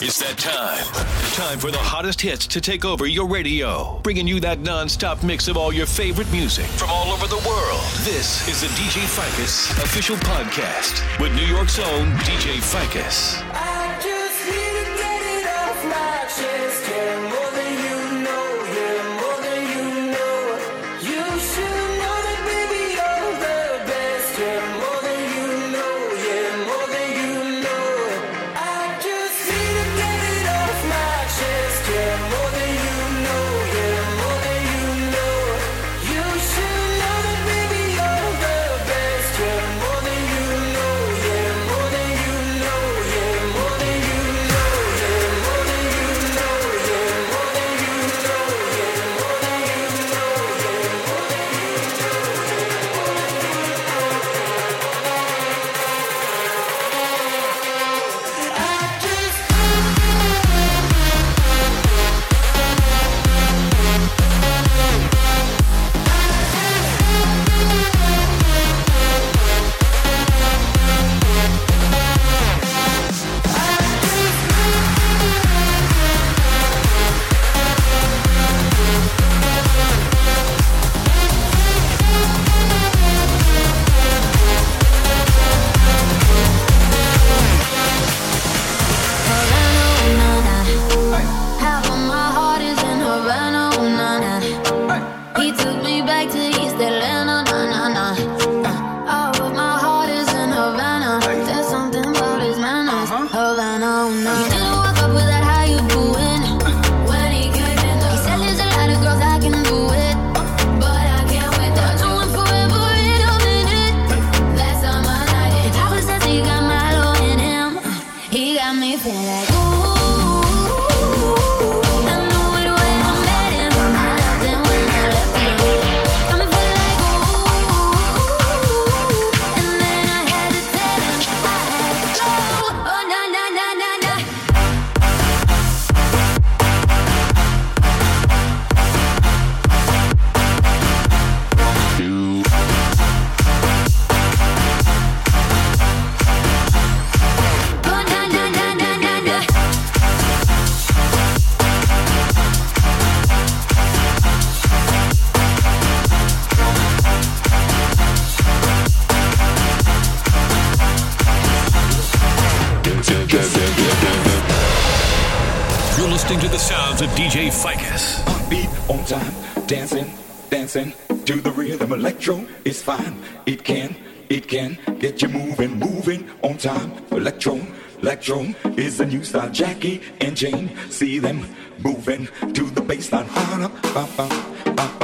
It's that time. Time for the hottest hits to take over your radio, bringing you that non-stop mix of all your favorite music from all over the world. This is the DJ Ficus official podcast with New York's own DJ Ficus. electro is the new style. Jackie and Jane, see them moving to the baseline. Ba-da.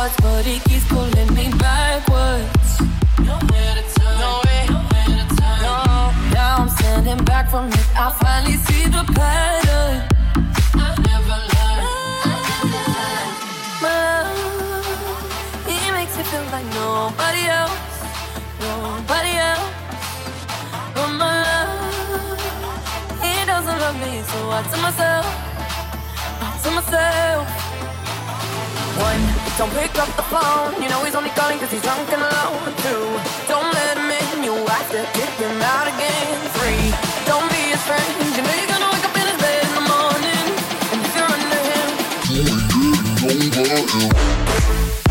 forwards, but he keeps pulling me backwards. Nowhere to turn. No way. Nowhere to turn. No. Now I'm standing back from it. I finally see the pattern. I never learned. Love, he makes me feel like nobody else. Nobody else. But my love, he doesn't love me, so I tell myself, I tell myself. One, don't pick up the phone. You know he's only calling because he's drunk and alone. Two, don't let him in. You have to kick him out again. Three, don't be his friend. You know you're gonna wake up in his bed in the morning. And if you're under him, don't get over him.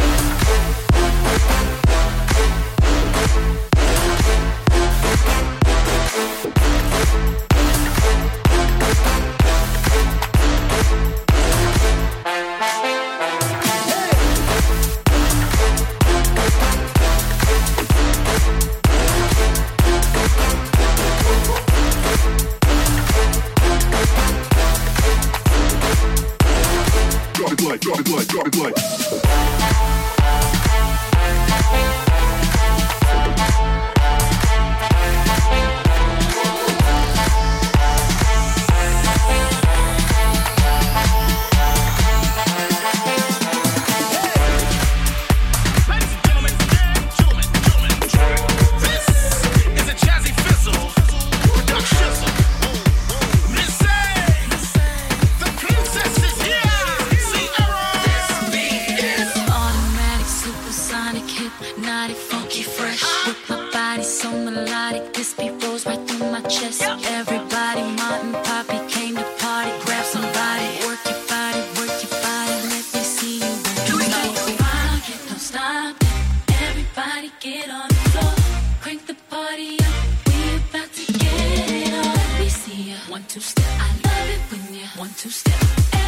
get on the floor, crank the party up. We about to get it on. See ya. One two step, I love it when you one two step.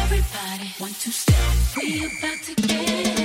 Everybody, one two step. We about to get it.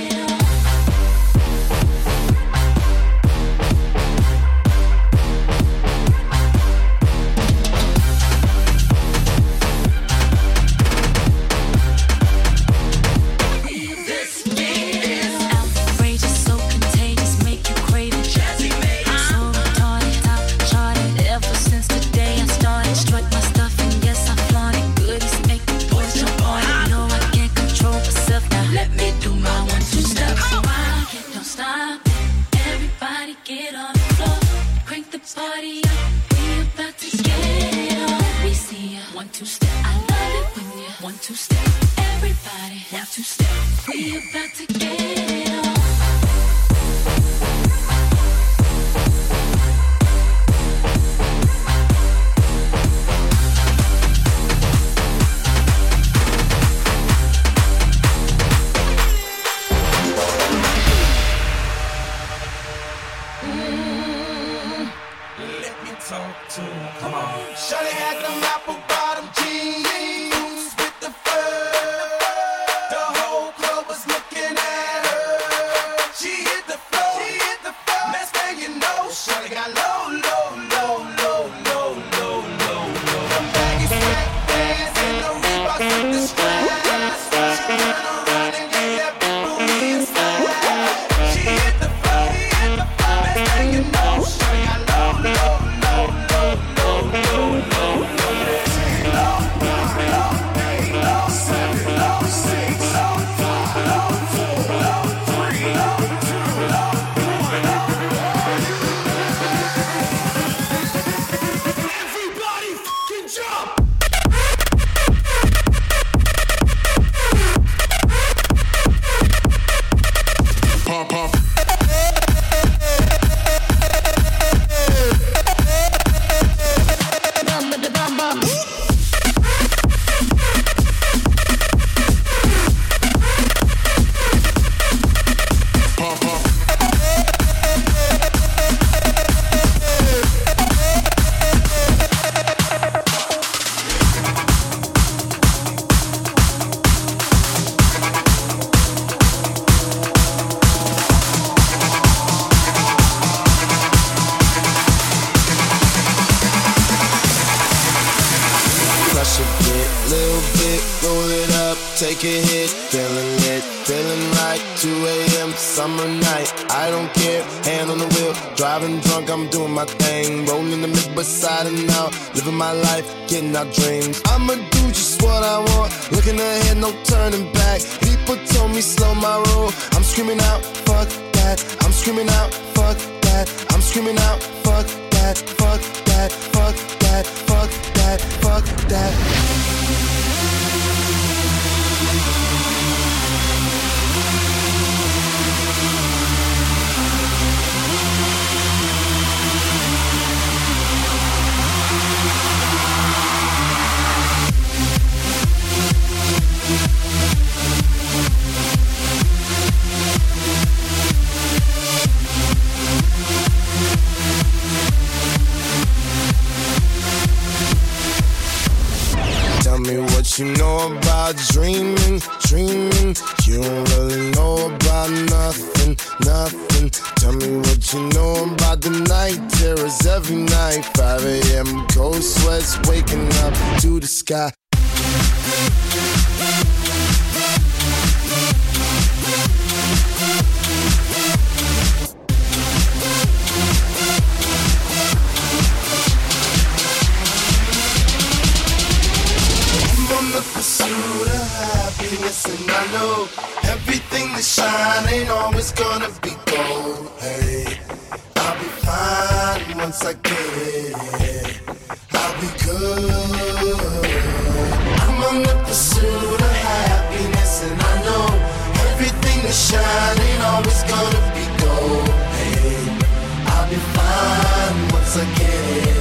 know Everything that shine ain't always gonna be gold. Hey, I'll be fine once I get it. I'll be good. I'm on the pursuit of happiness, and I know everything that shine ain't always gonna be gold. Hey, I'll be fine once I get it.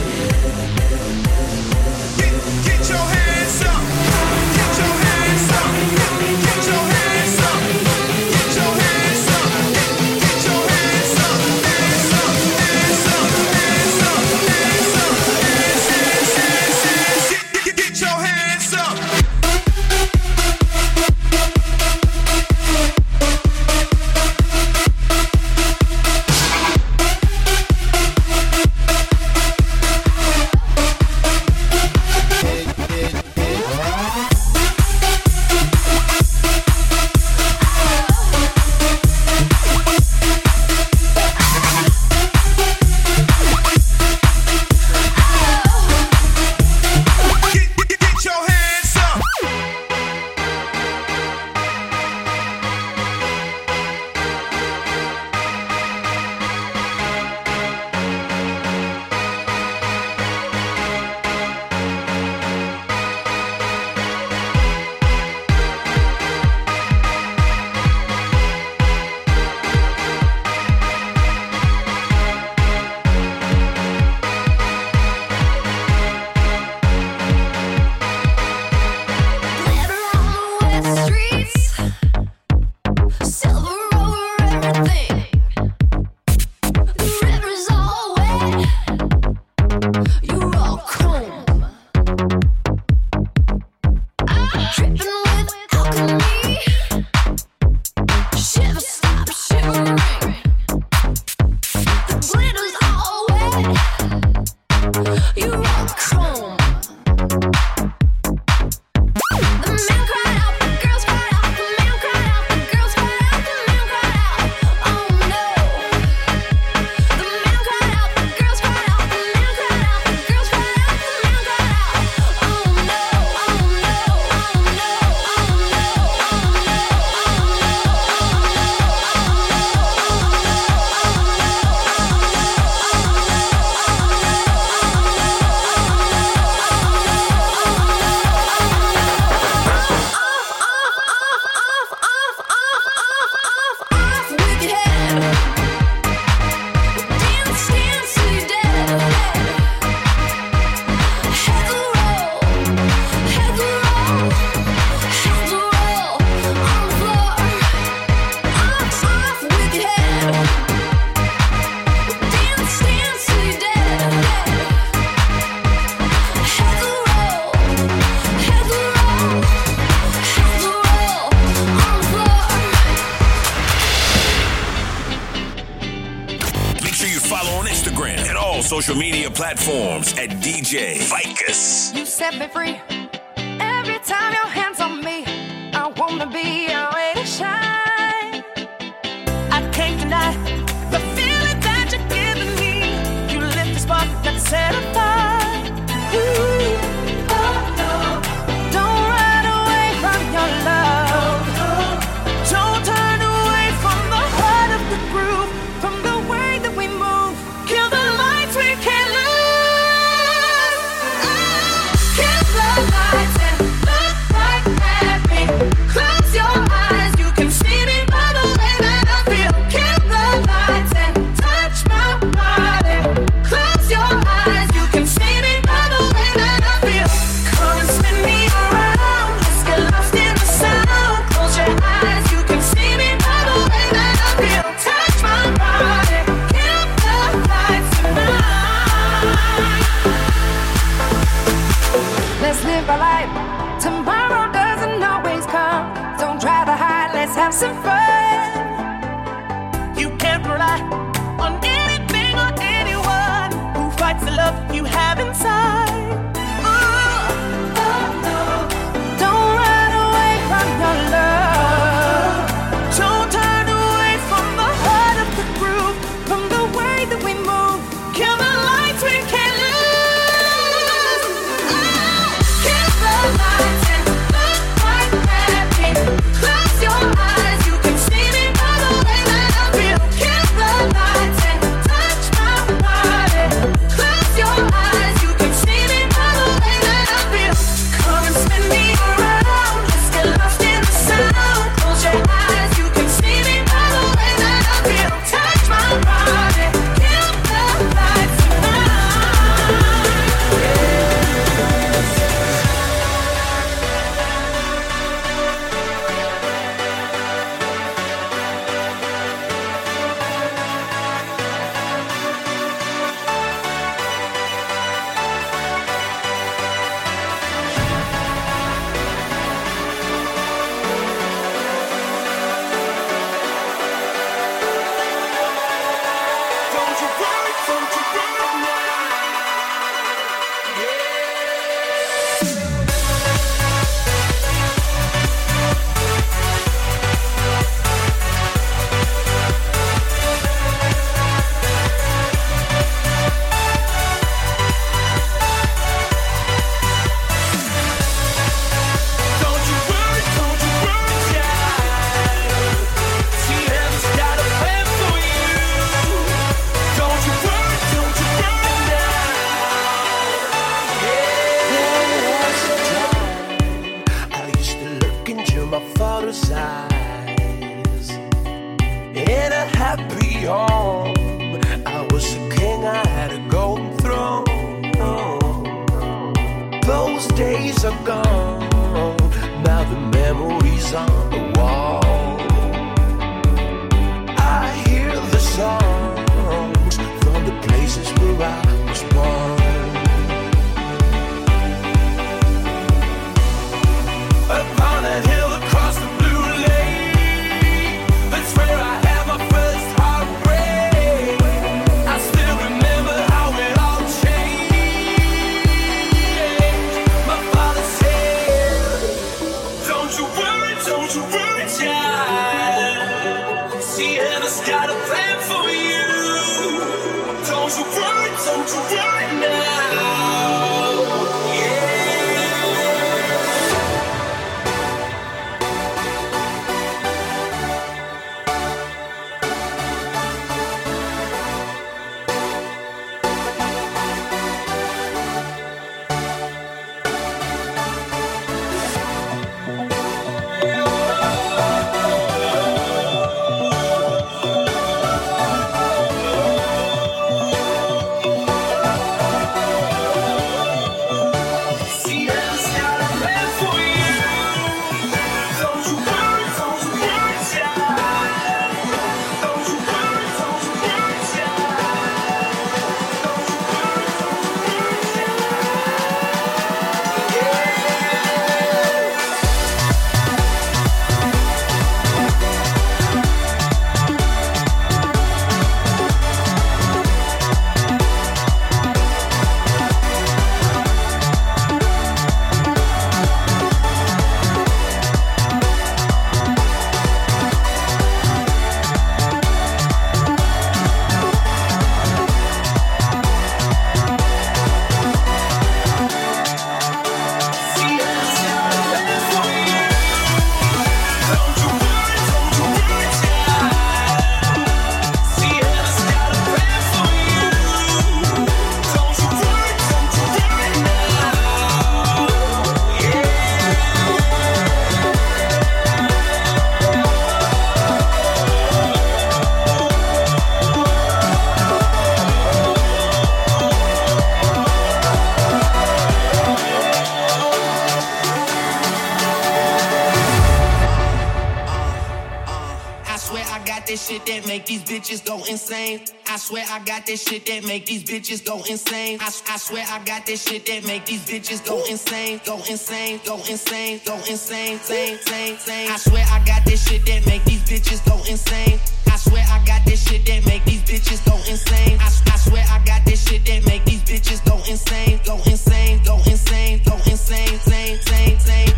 insane. I swear I got this shit that make these bitches go insane. I, I swear I got this shit that make these bitches go insane, go insane, go insane, go insane, sane, sane, sane. I swear I got this shit that make these bitches go insane. I swear I got this shit that make these bitches go insane. I, I swear I got this shit that make these bitches go insane, go insane, go insane, go insane, sane, sane, sane.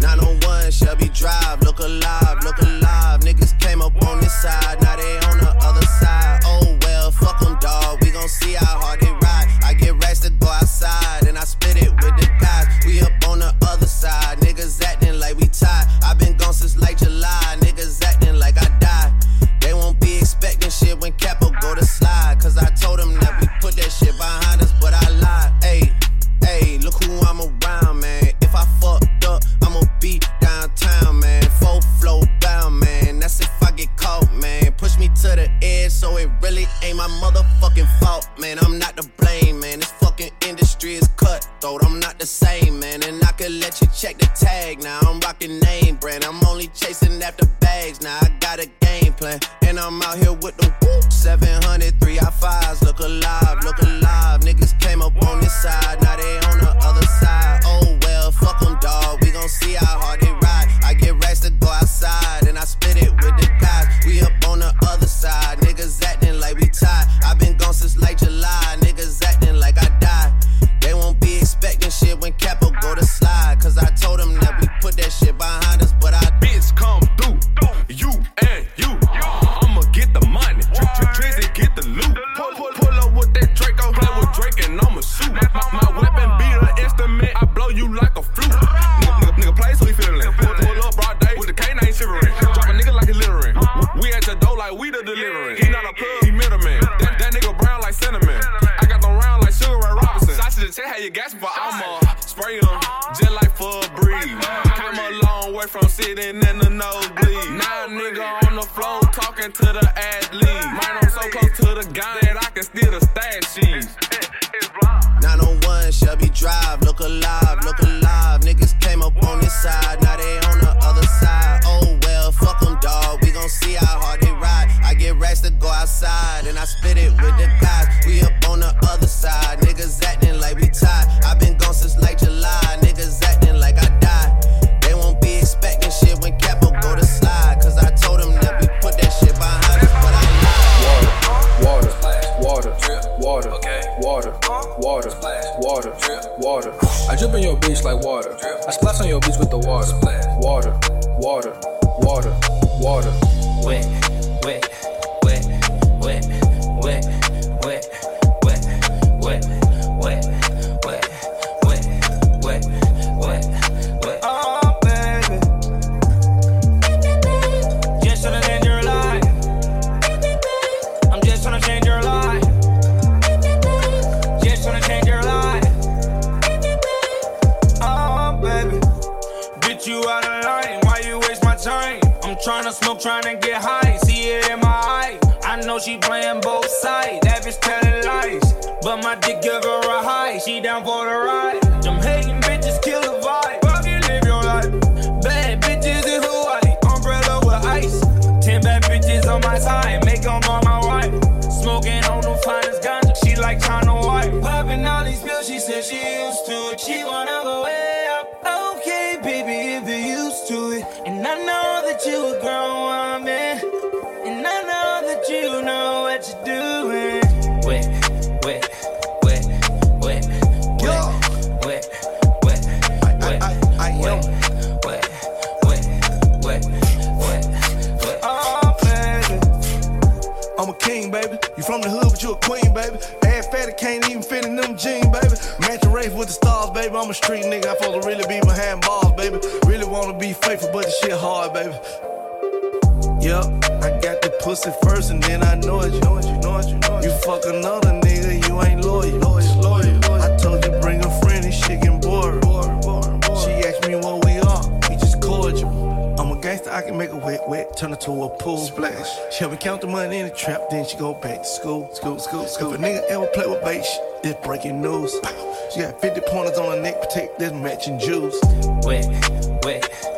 901 Shelby Drive, look alive, look alive. Niggas came up on this side, now they like water. I splash on your beach with the water. Water, water, water, water, wet. I'm a street nigga. I'm supposed to really be behind bars, baby. Really wanna be faithful, but this shit hard, baby. Yup, I got the pussy first and then I know it. You know it, you know it, you know it. You fuck another nigga, you ain't loyal. I can make a wet, wet, turn it to a pool. Splash. She help me count the money in the trap, then she go back to school. School, school, school. If a nigga ever play with bass, it's breaking news. She got 50 pointers on her neck, protect this matching jewels. Wet, wet.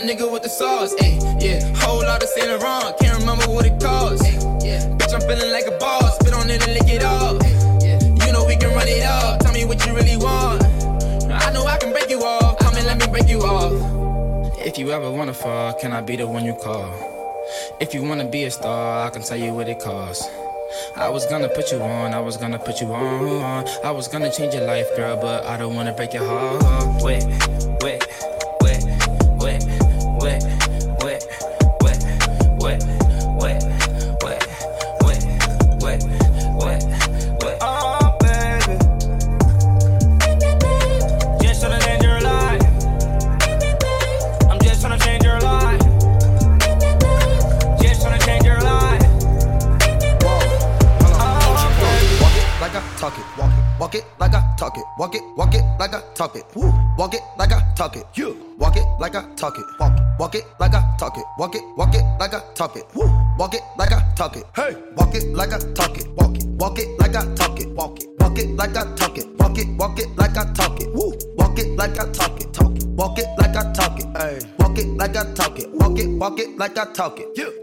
Off. That nigga with the sauce. Ayy, yeah. Whole lot of Saint Laurent. Can't remember what it cost. Ayy, yeah. Bitch, I'm feeling like a boss. Spit on it and lick it off. Ayy, yeah. You know we can run it up. Tell me what you really want. I know I can break you off. Come and let me break you off. If you ever wanna fall, can I be the one you call? If you wanna be a star, I can tell you what it costs. I was gonna put you on, I was gonna put you on. I was gonna change your life, girl, but I don't wanna break your heart. Wait, wait, wait, talk it. You. Walk it like I talk it. Walk it. Walk it like I talk it. Walk it. Walk it like I talk it. Woo. Walk it like I talk it. Hey. Walk it like I talk it. Walk it. Walk it like I talk it. Walk it. Walk it like I talk it. Walk it. Walk it like I talk it. Woo. Walk it like I talk it. Talk it. Walk it like I talk it. Hey. Walk it like I talk it. Walk it. Walk it like I talk it. You.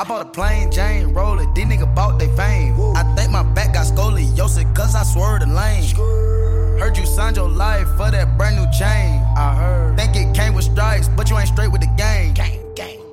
I bought a plain Jane roller, these nigga bought they fame. I think my back got scoliosis, cause I swerved the lane. Heard you signed your life for that brand new chain. I heard. Think it came with stripes, but you ain't straight with the game. Gang.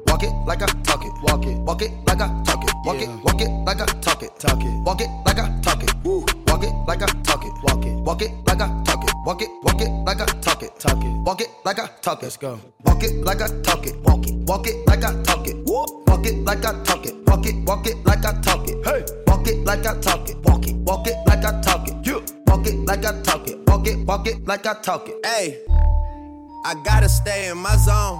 Walk it like I talk it. Walk it. Walk it like I talk it. Walk it. Walk it like I talk it. Talk it. Walk it like I talk it. Woo. Walk it like I talk it. Walk it. Walk it like I talk it. Walk it. Walk it like I talk it. Talk it. Walk it like I talk it. Let's go. Walk it like I talk it. Walk it. Walk it like I talk it. Walk it like I talk it. Walk it. Walk it like I talk it. Hey. Walk it like I talk it. Walk it. Walk it like I talk it. You. Walk it like I talk it. Walk it. Walk it like I talk it. Hey, I gotta stay in my zone.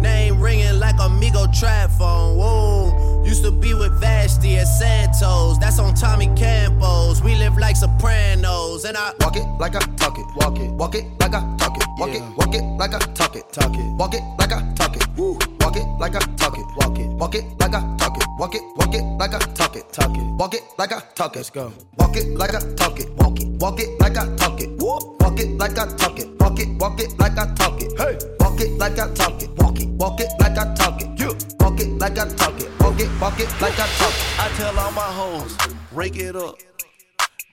name ringing like Amigo trap phone. Whoa, used to be with Vashti at Santos. That's on Tommy Campos. We live like Sopranos, and I Walk it like I talk it. Walk it. Walk it like I talk it. Walk it. Walk it like I talk it. Talk it. Walk it like I talk it. Woo. Walk it like I talk it. Walk it. Walk it like I talk it. Walk it. Walk it like I talk it. Talk it. Walk it like I talk it. Let's go. Walk it like I talk it. Walk it. Walk it like I talk it. Walk it like I talk it. Walk it. Walk it like I talk it. Hey. Walk it like I talk it. Walk it. Walk it like I talk it. You. Walk it like I talk it. Walk it. Walk it like I talk it. I tell all my hoes, rake it up,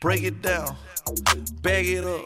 break it down, bag it up.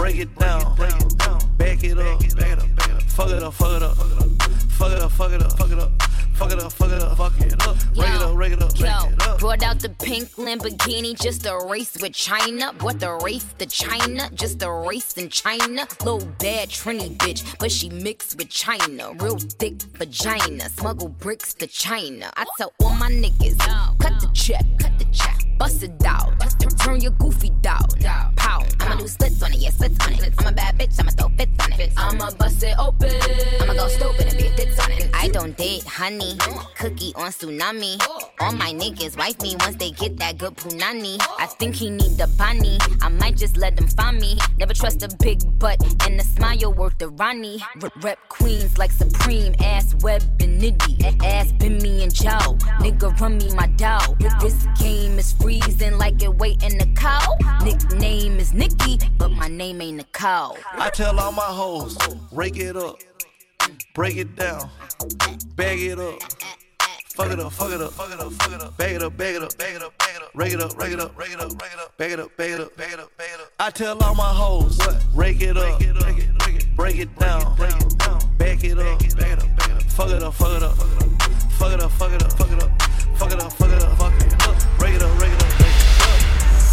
bag it up, bag it up. Fuck it up, fuck it up. Fuck it up, fuck it up, fuck it up. Fuck it up, fuck it up, fuck it up. Rake it up, rake it up, rake Yo, it up. brought out the pink Lamborghini just a race with China. What the race to China? Just a race in China. Little bad Trini bitch, but she mixed with China. Real thick vagina. Smuggle bricks to China. I tell all my niggas, cut the check, cut the check. Bust it down. Turn, your goofy down. Pow. I'ma do splits on it, yeah, splits on it. I'm a bad bitch, I'ma throw fits on it. I'ma bust it open. I'ma go stupid and be a tits on it. I don't date honey. Cookie on tsunami. All my niggas wife me once they get that good punani. I think he need the bunny. I might just let them find me. Never trust a big butt and a smile worth the Ronnie. Rep, queens like Supreme. Ass web and nitty. Ass been me and Joe. Nigga run me my dough. This game is freezing like it waiting to cow. Nickname is Nikki, but my name ain't Nicole. I tell all my hoes, rake it up, break it down, bag it up. Fuck it up, fuck it up, fuck it up, fuck it up. Bag it up, bag it up, bag it up, bag it up. Rake it up, rake it up, rake it up, rake it up. Bag it up, bag it up, bag it up, bag it up. I tell all my hoes, rake it up, break it down, bag it up. Fuck it up, fuck it up, fuck it up, fuck it up, fuck it up, fuck it up, fuck it up, fuck it up.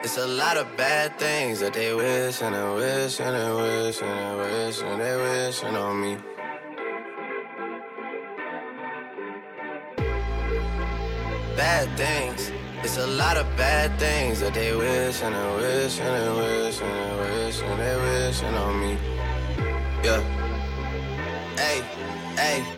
It's a lot of bad things that they wish and they wish and they wish and they wish and they wishing on me. Bad things. It's a lot of bad things that they wish and they wish and they wish and they wish and they wishing on me. Yeah. Hey, hey.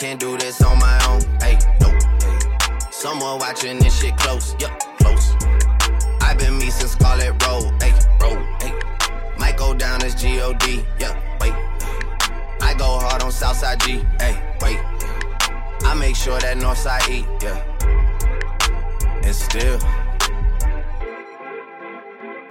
Can't do this on my own. Hey, no, hey. Someone watching this shit close, yup, close. I've been me since Scarlett Road, hey, road, hey. Might go down as G-O-D, yeah, wait. I go hard on Southside G, hey, wait. I make sure that Northside eat, yeah. And still,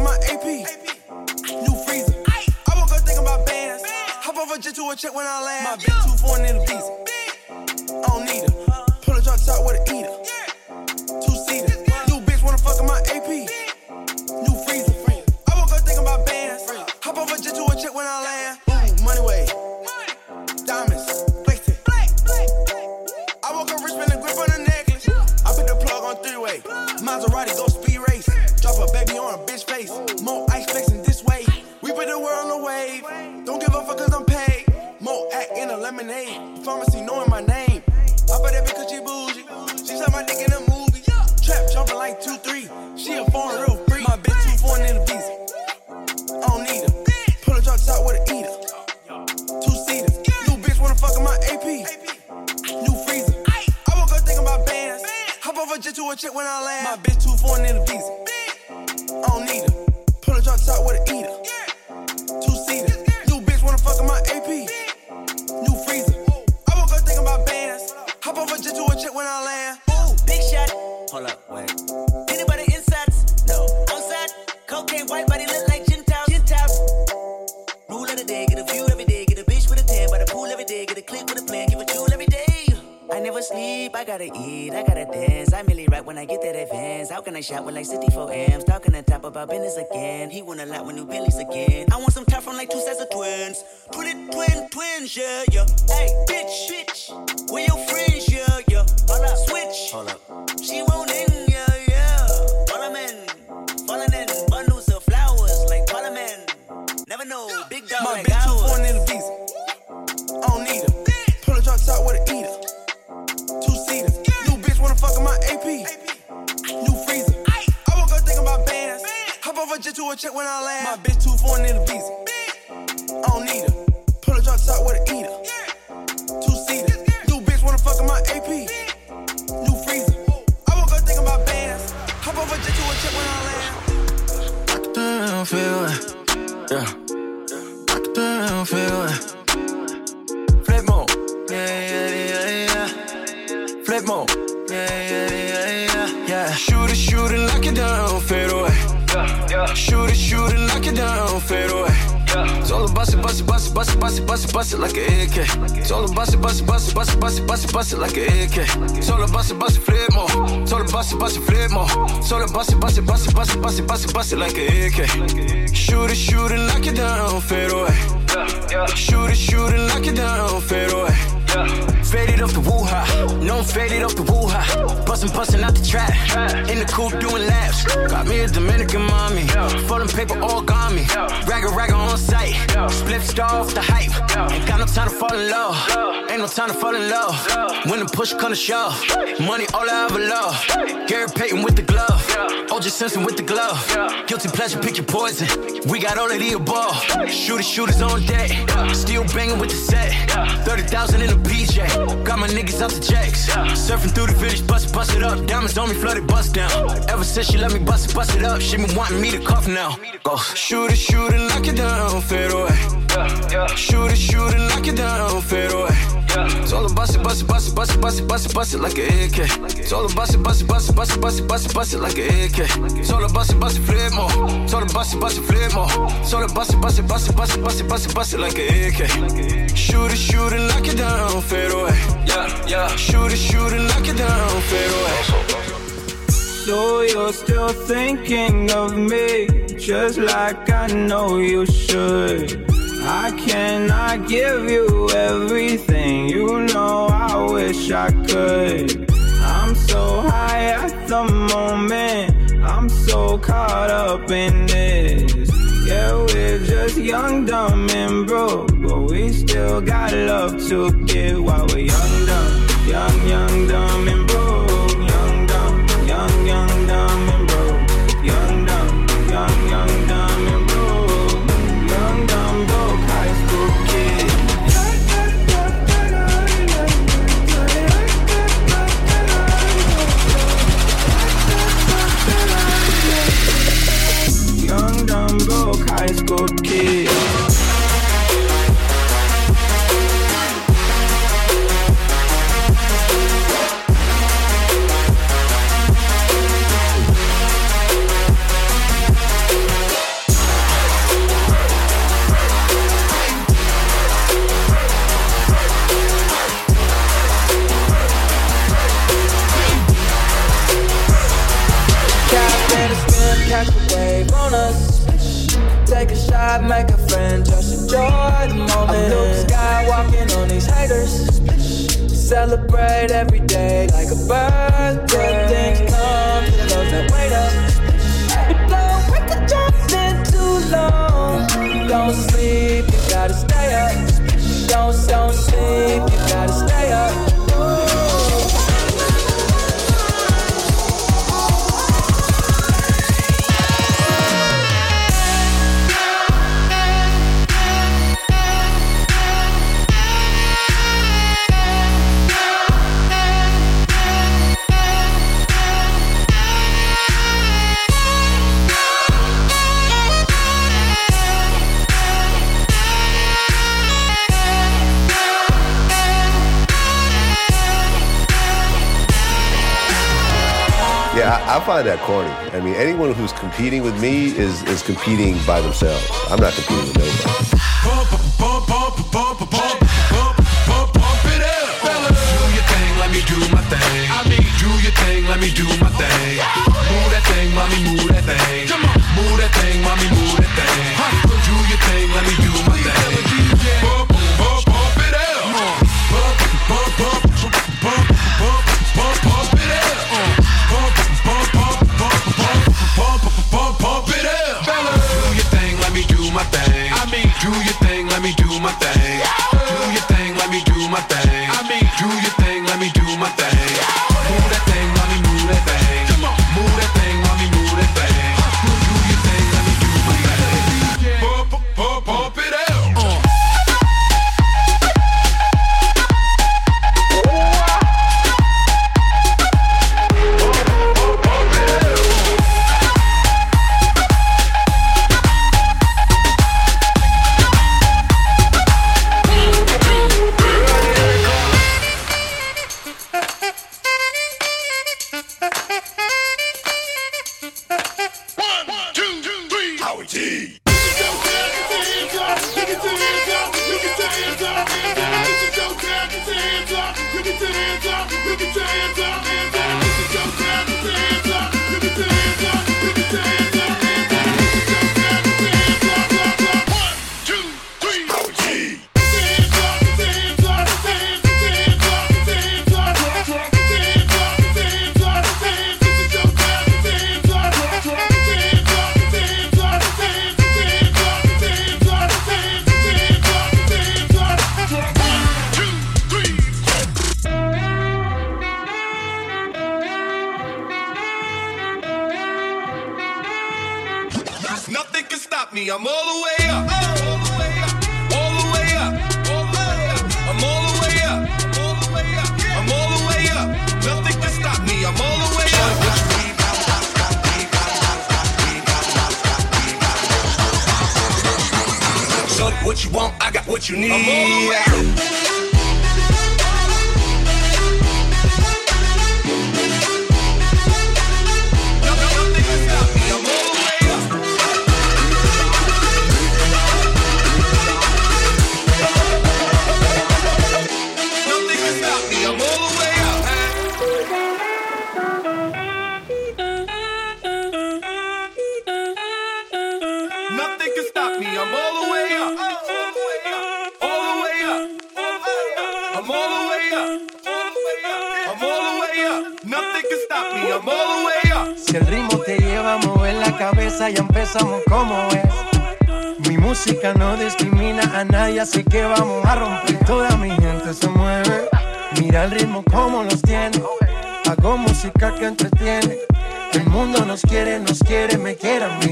My AP. New freezer. I woke up thinking about bands. Hop a jet to a check when I land. My bitch too foreign in the visa. I don't need her. Pull a drop top with a eater. Two seater. New bitch wanna fuck my AP. New freezer. I woke up thinking about bands. Hop a jet to a check when I land. Hold up, wait. Anybody insides? No. Outside, cocaine white body look like Gentiles. Gentiles. Rule of the day, get a view every day, get a bitch with a tan by the pool every day, get a click with a plan, give a jewel every day. I never sleep, I gotta eat, I gotta dance. I merely rap when I get that advance. How can I shop with like 64 amps? Talking on top about business again. He want a lot with new Billies again. I want some top from like two sets of twins. Twin, twin, twins, yeah, yeah. Hey, bitch, bitch. Where your friends, yeah, yeah. Hold up, switch. Hold up. A check when I land. My bitch too foreign in the visa. Bust it, like an AK. All about bust it, bust it, bust it, bust it, bust it, bust it, bust it like an AK. All about bust it, bust it, flip more. All about bust it, bust it, flip more. All about bust it, bust it, bust it, bust it, bust it, bust it, bust it like an AK. Shoot it, shoot it, knock it down, fade away. Shoot it, shoot it, knock it down, fade away. Faded off the woo-ha, no I'm faded off the woo-ha. Bustin', bustin' out the trap, in the coupe doing laps. Got me a Dominican mommy, folding paper all got me. Ragga ragga on sight, split star off the hype. Ain't got no time to fall in love, ain't no time to fall in love. When the push come to shove, money all I ever love. Gary Payton with the glove, OJ Simpson with the glove. Guilty pleasure, pick your poison. We got all of the above. Shooters, shooters on deck, still banging with the set. 30,000 in a PJ, got my niggas out the jacks. Surfing through the village, bust bust it up. Diamonds on me, flooded, bust down. Ever since she let me bust it, bust it up, she been wanting me to cough now. Go shoot it, shoot it, knock it down, fade away. Shoot it, shoot it, knock it down, fade away. It's all about bust it, bust it, bust it, bust it, bust it, bust it, bust it like an AK. It's all about bust it, bust it, bust it, bust it, bust it, bust it, bust it like an AK. It's all about bust it, bust it, flip more. It's all about bust it, bust it, flip more. It's all about bust it, bust it, bust it, bust it, bust it, bust it, bust it like an AK. Shoot it, shoot it, knock it down, fade away. Yeah, yeah. Shoot it, shoot it, knock it down, fade away. So you're still thinking of me, just like I know you should. I cannot give you everything, you know I wish I could. I'm so high at the moment, I'm so caught up in this. Yeah, we're just young, dumb, and broke, but we still got love to give while we're young, dumb, young, young, dumb, and broke. Make a friend, just enjoy the moment. I'm Luke Skywalking on these haters. Celebrate every day like a birthday. that corny. I mean, anyone who's competing with me is is competing by themselves. I'm not competing with nobody. Let me do my thing. Move that thing, mommy, move that thing. Come on, move that thing, mommy, move.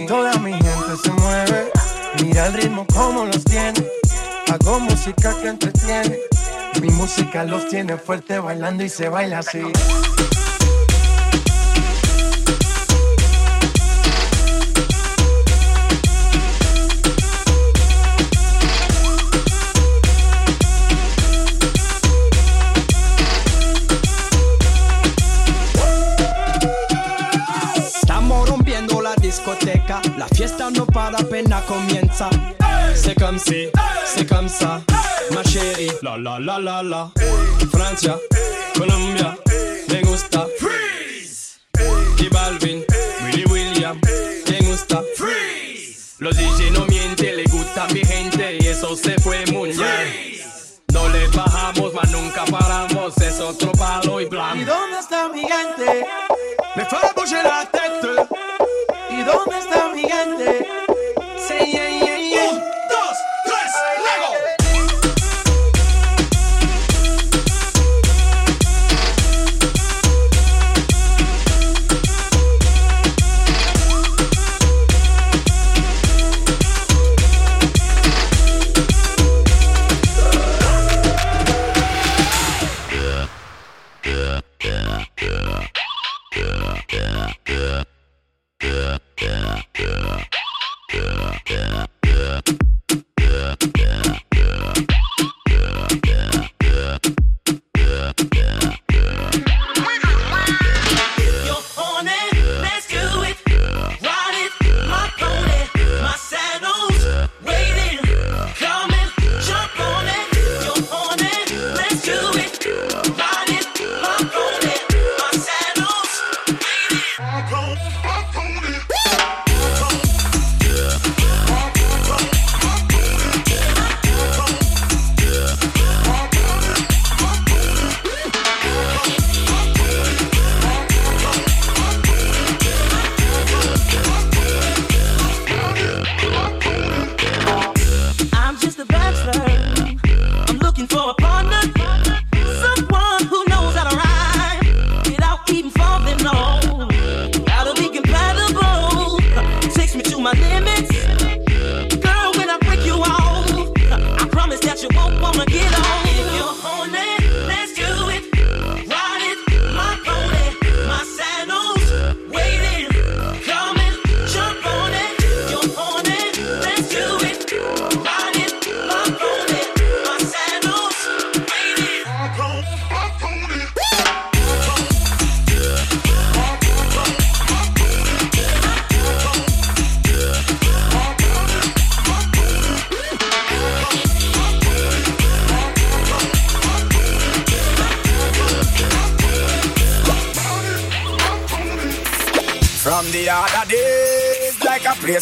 toda mi gente se mueve. Mira el ritmo como los tiene. Hago música que entretiene. Mi música los tiene fuerte bailando y se baila así. La fiesta no para pena comienza. C'est comme si, c'est comme ça, ma chérie. La la la la la. Francia, Colombia, me gusta. Freeze. Y Balvin, Willy William, me gusta. Freeze. Los DJ no mienten, le gusta a mi gente y eso se fue muy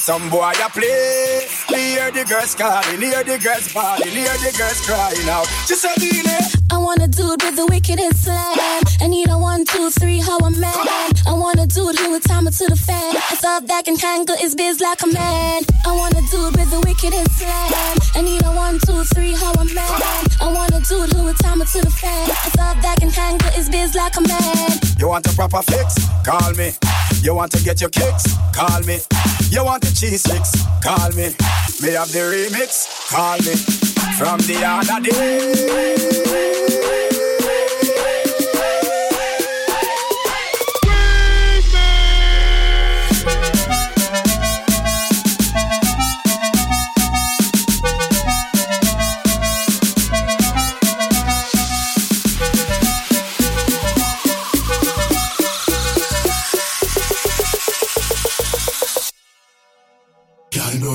some boy I play. Me hear the girls calling, hear the girls bawling, hear the girls crying out. She said, I want a dude with the wickedest slam. I need a one, two, three, how a man. I want a dude who would time it to the fan. I thought that can handle his biz like a man. I want a dude with the wickedest slam. I need a one, two, three, how a man. I want a dude who would time it to the fan. I thought that can handle his biz like a man. You want a proper fix? Call me. You want to get your kicks? Call me. You want the cheese sticks? Call me. Me have the remix? Call me. From the other day.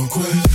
conquest.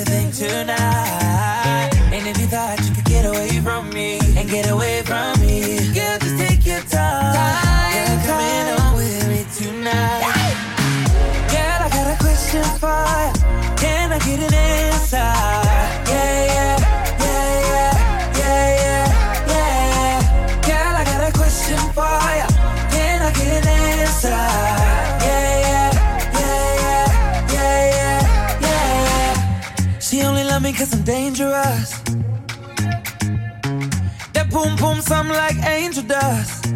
Everything tonight. Dangerous. That boom boom sound like angel dust.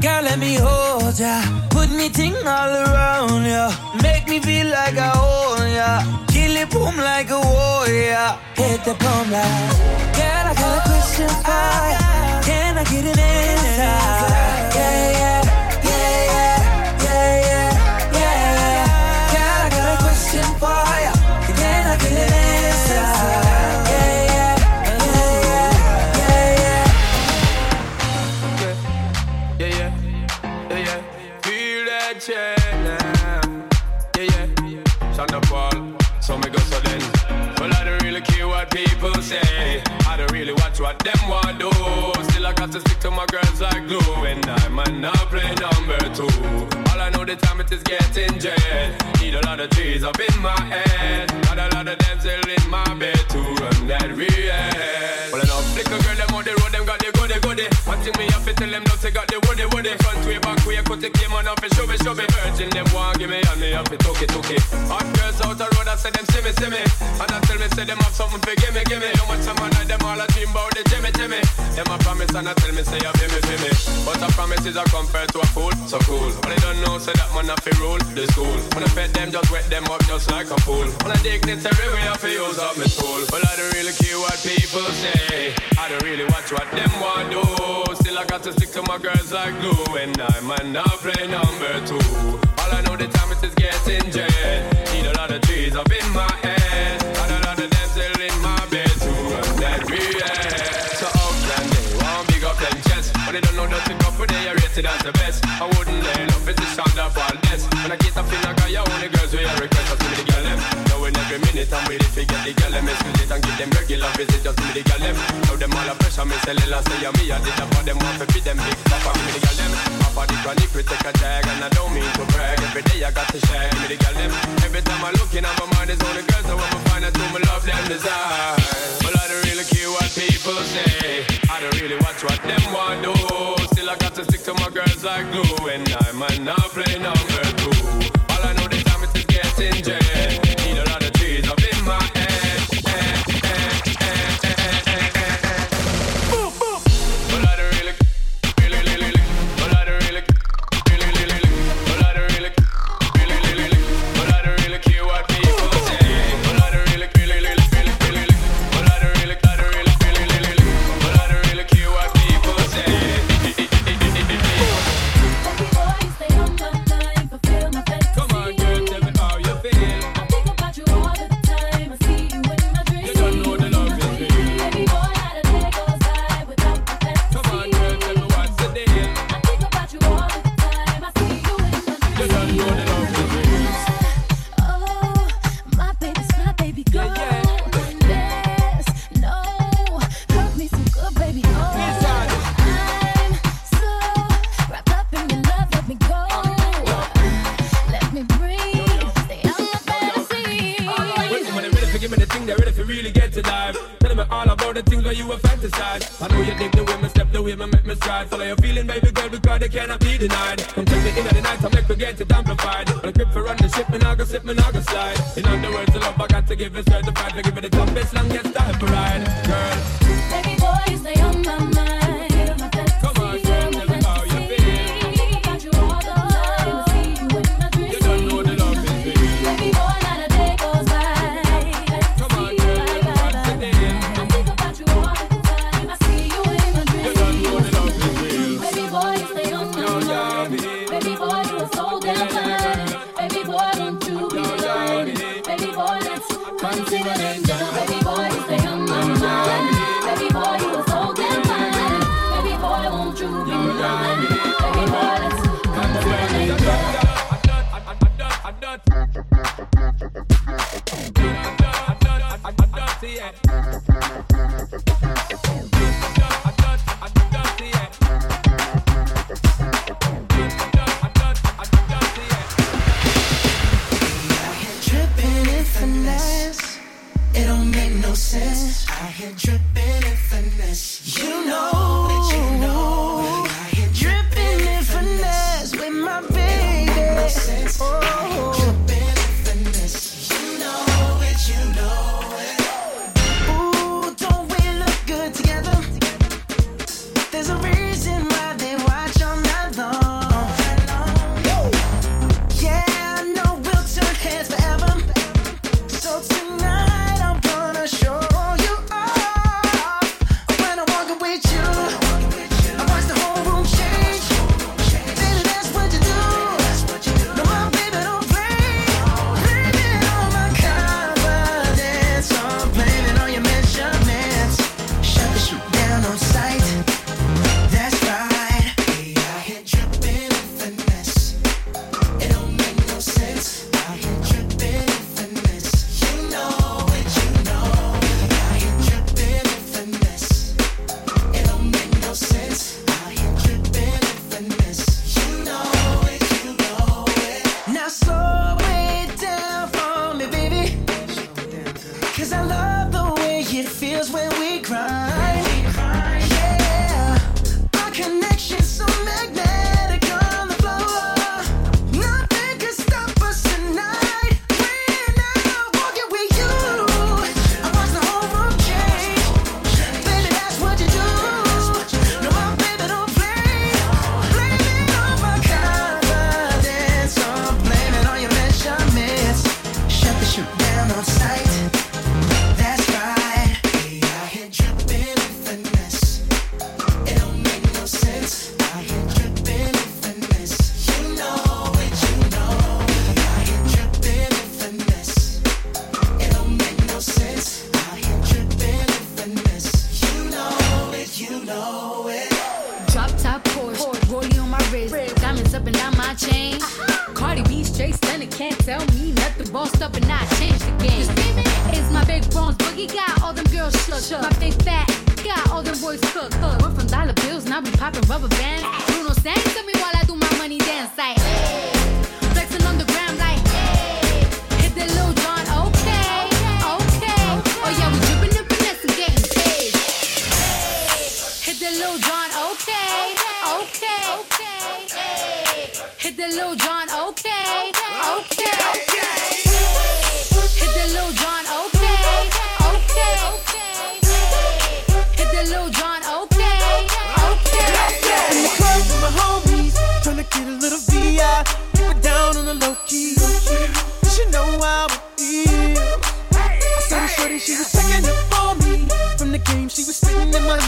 Girl, let me hold ya. Put me ting all around ya. Make me feel like I own ya. Kill it boom like a warrior. Hit the boom like. Girl, I got a question for ya. Can I get an answer? Yeah, yeah, say. I don't really watch what them want do. Still, I got to stick to my girls like glue. And I might not play number two. I know the time it is getting jet. Need a lot of trees up in my head. Got a lot of them still in my bed to run that real. Well, know flicker girl, them on the road, them got the goody goody. One thing me have to tell them, don't say got the woody woody. Front way, back way, cut the game on off and show me, show me. Virgin, them want give me and me have to took it, took it. Hot girls out the road, I say them see me, see me. And I tell me, say them have something for give me, give me. How much time I like them all, I dream about the Jimmy, Jimmy. Them a promise and I tell me, say you feel me, feel me. But a promise is a compare to a fool, so cool. But they don't know, say that man have to rule the school. When I pet them, just wet them up just like a pool. When I dignitary I have to use up my tool. But I don't really care what people say. I don't really watch what them want do. Still I got to stick to my girls like glue. And I might not play number two. All I know the time it is getting jet. Need a lot of trees up in my head. And a lot of them still in my bed too. And that yeah. So Oakland, they want big up them chest. But they don't know nothing up for they are as the best. I wouldn't lay no position up all this. When I get up in a guy, only girls with a request. I me the girl them. Knowing every minute I'm with it, forget the girl them. Excuse and give them regular visit. Just give me the girl them. Now them all a pressure, me sell it, I say me. I did for them, want to feed them big. Papa, give me the girl them. Papa, the chronic, we take a drag. And I don't mean to brag. Every day I got to share. Give me the girl them. Every time I look in, my mind is on the girls. So I'ma find out who me love them desire. But I don't really care what people say. I don't really watch what them want do. Still I got to stick to my girls like glue. And I might not play number two. All I know this time is getting jet. Need a me all the things where you were fantasize. I know you dig the way me step, the way me make me stride. Follow your feeling, baby girl, because they cannot be denied. Come take me in at the night, I make me get it amplified. When I grip for run the ship, me nah go slip, me nah go slide. In other words, the love I got to give is certified. To give it the toughest, longest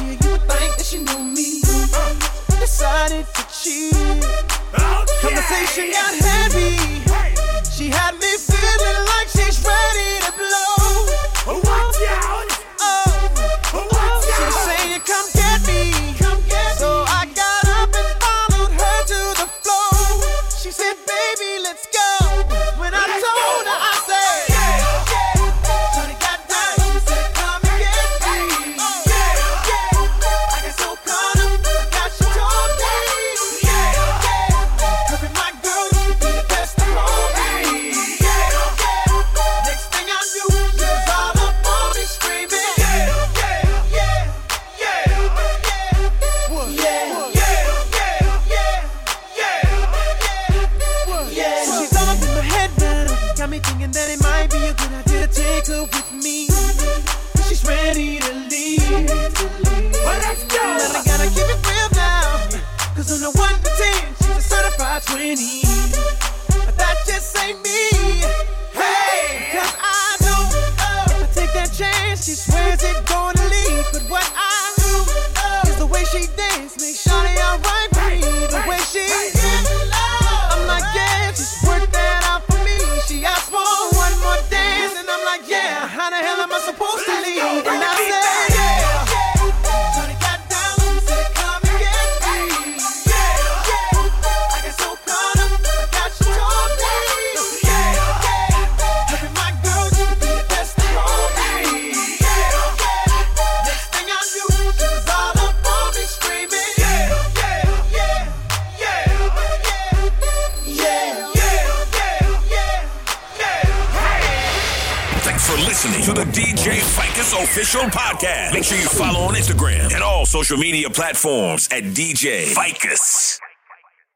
you think that she knew me. Uh, decided to cheat. Oh, okay. Conversation got heavy. Hey. She had me. social media platforms at DJ Ficus.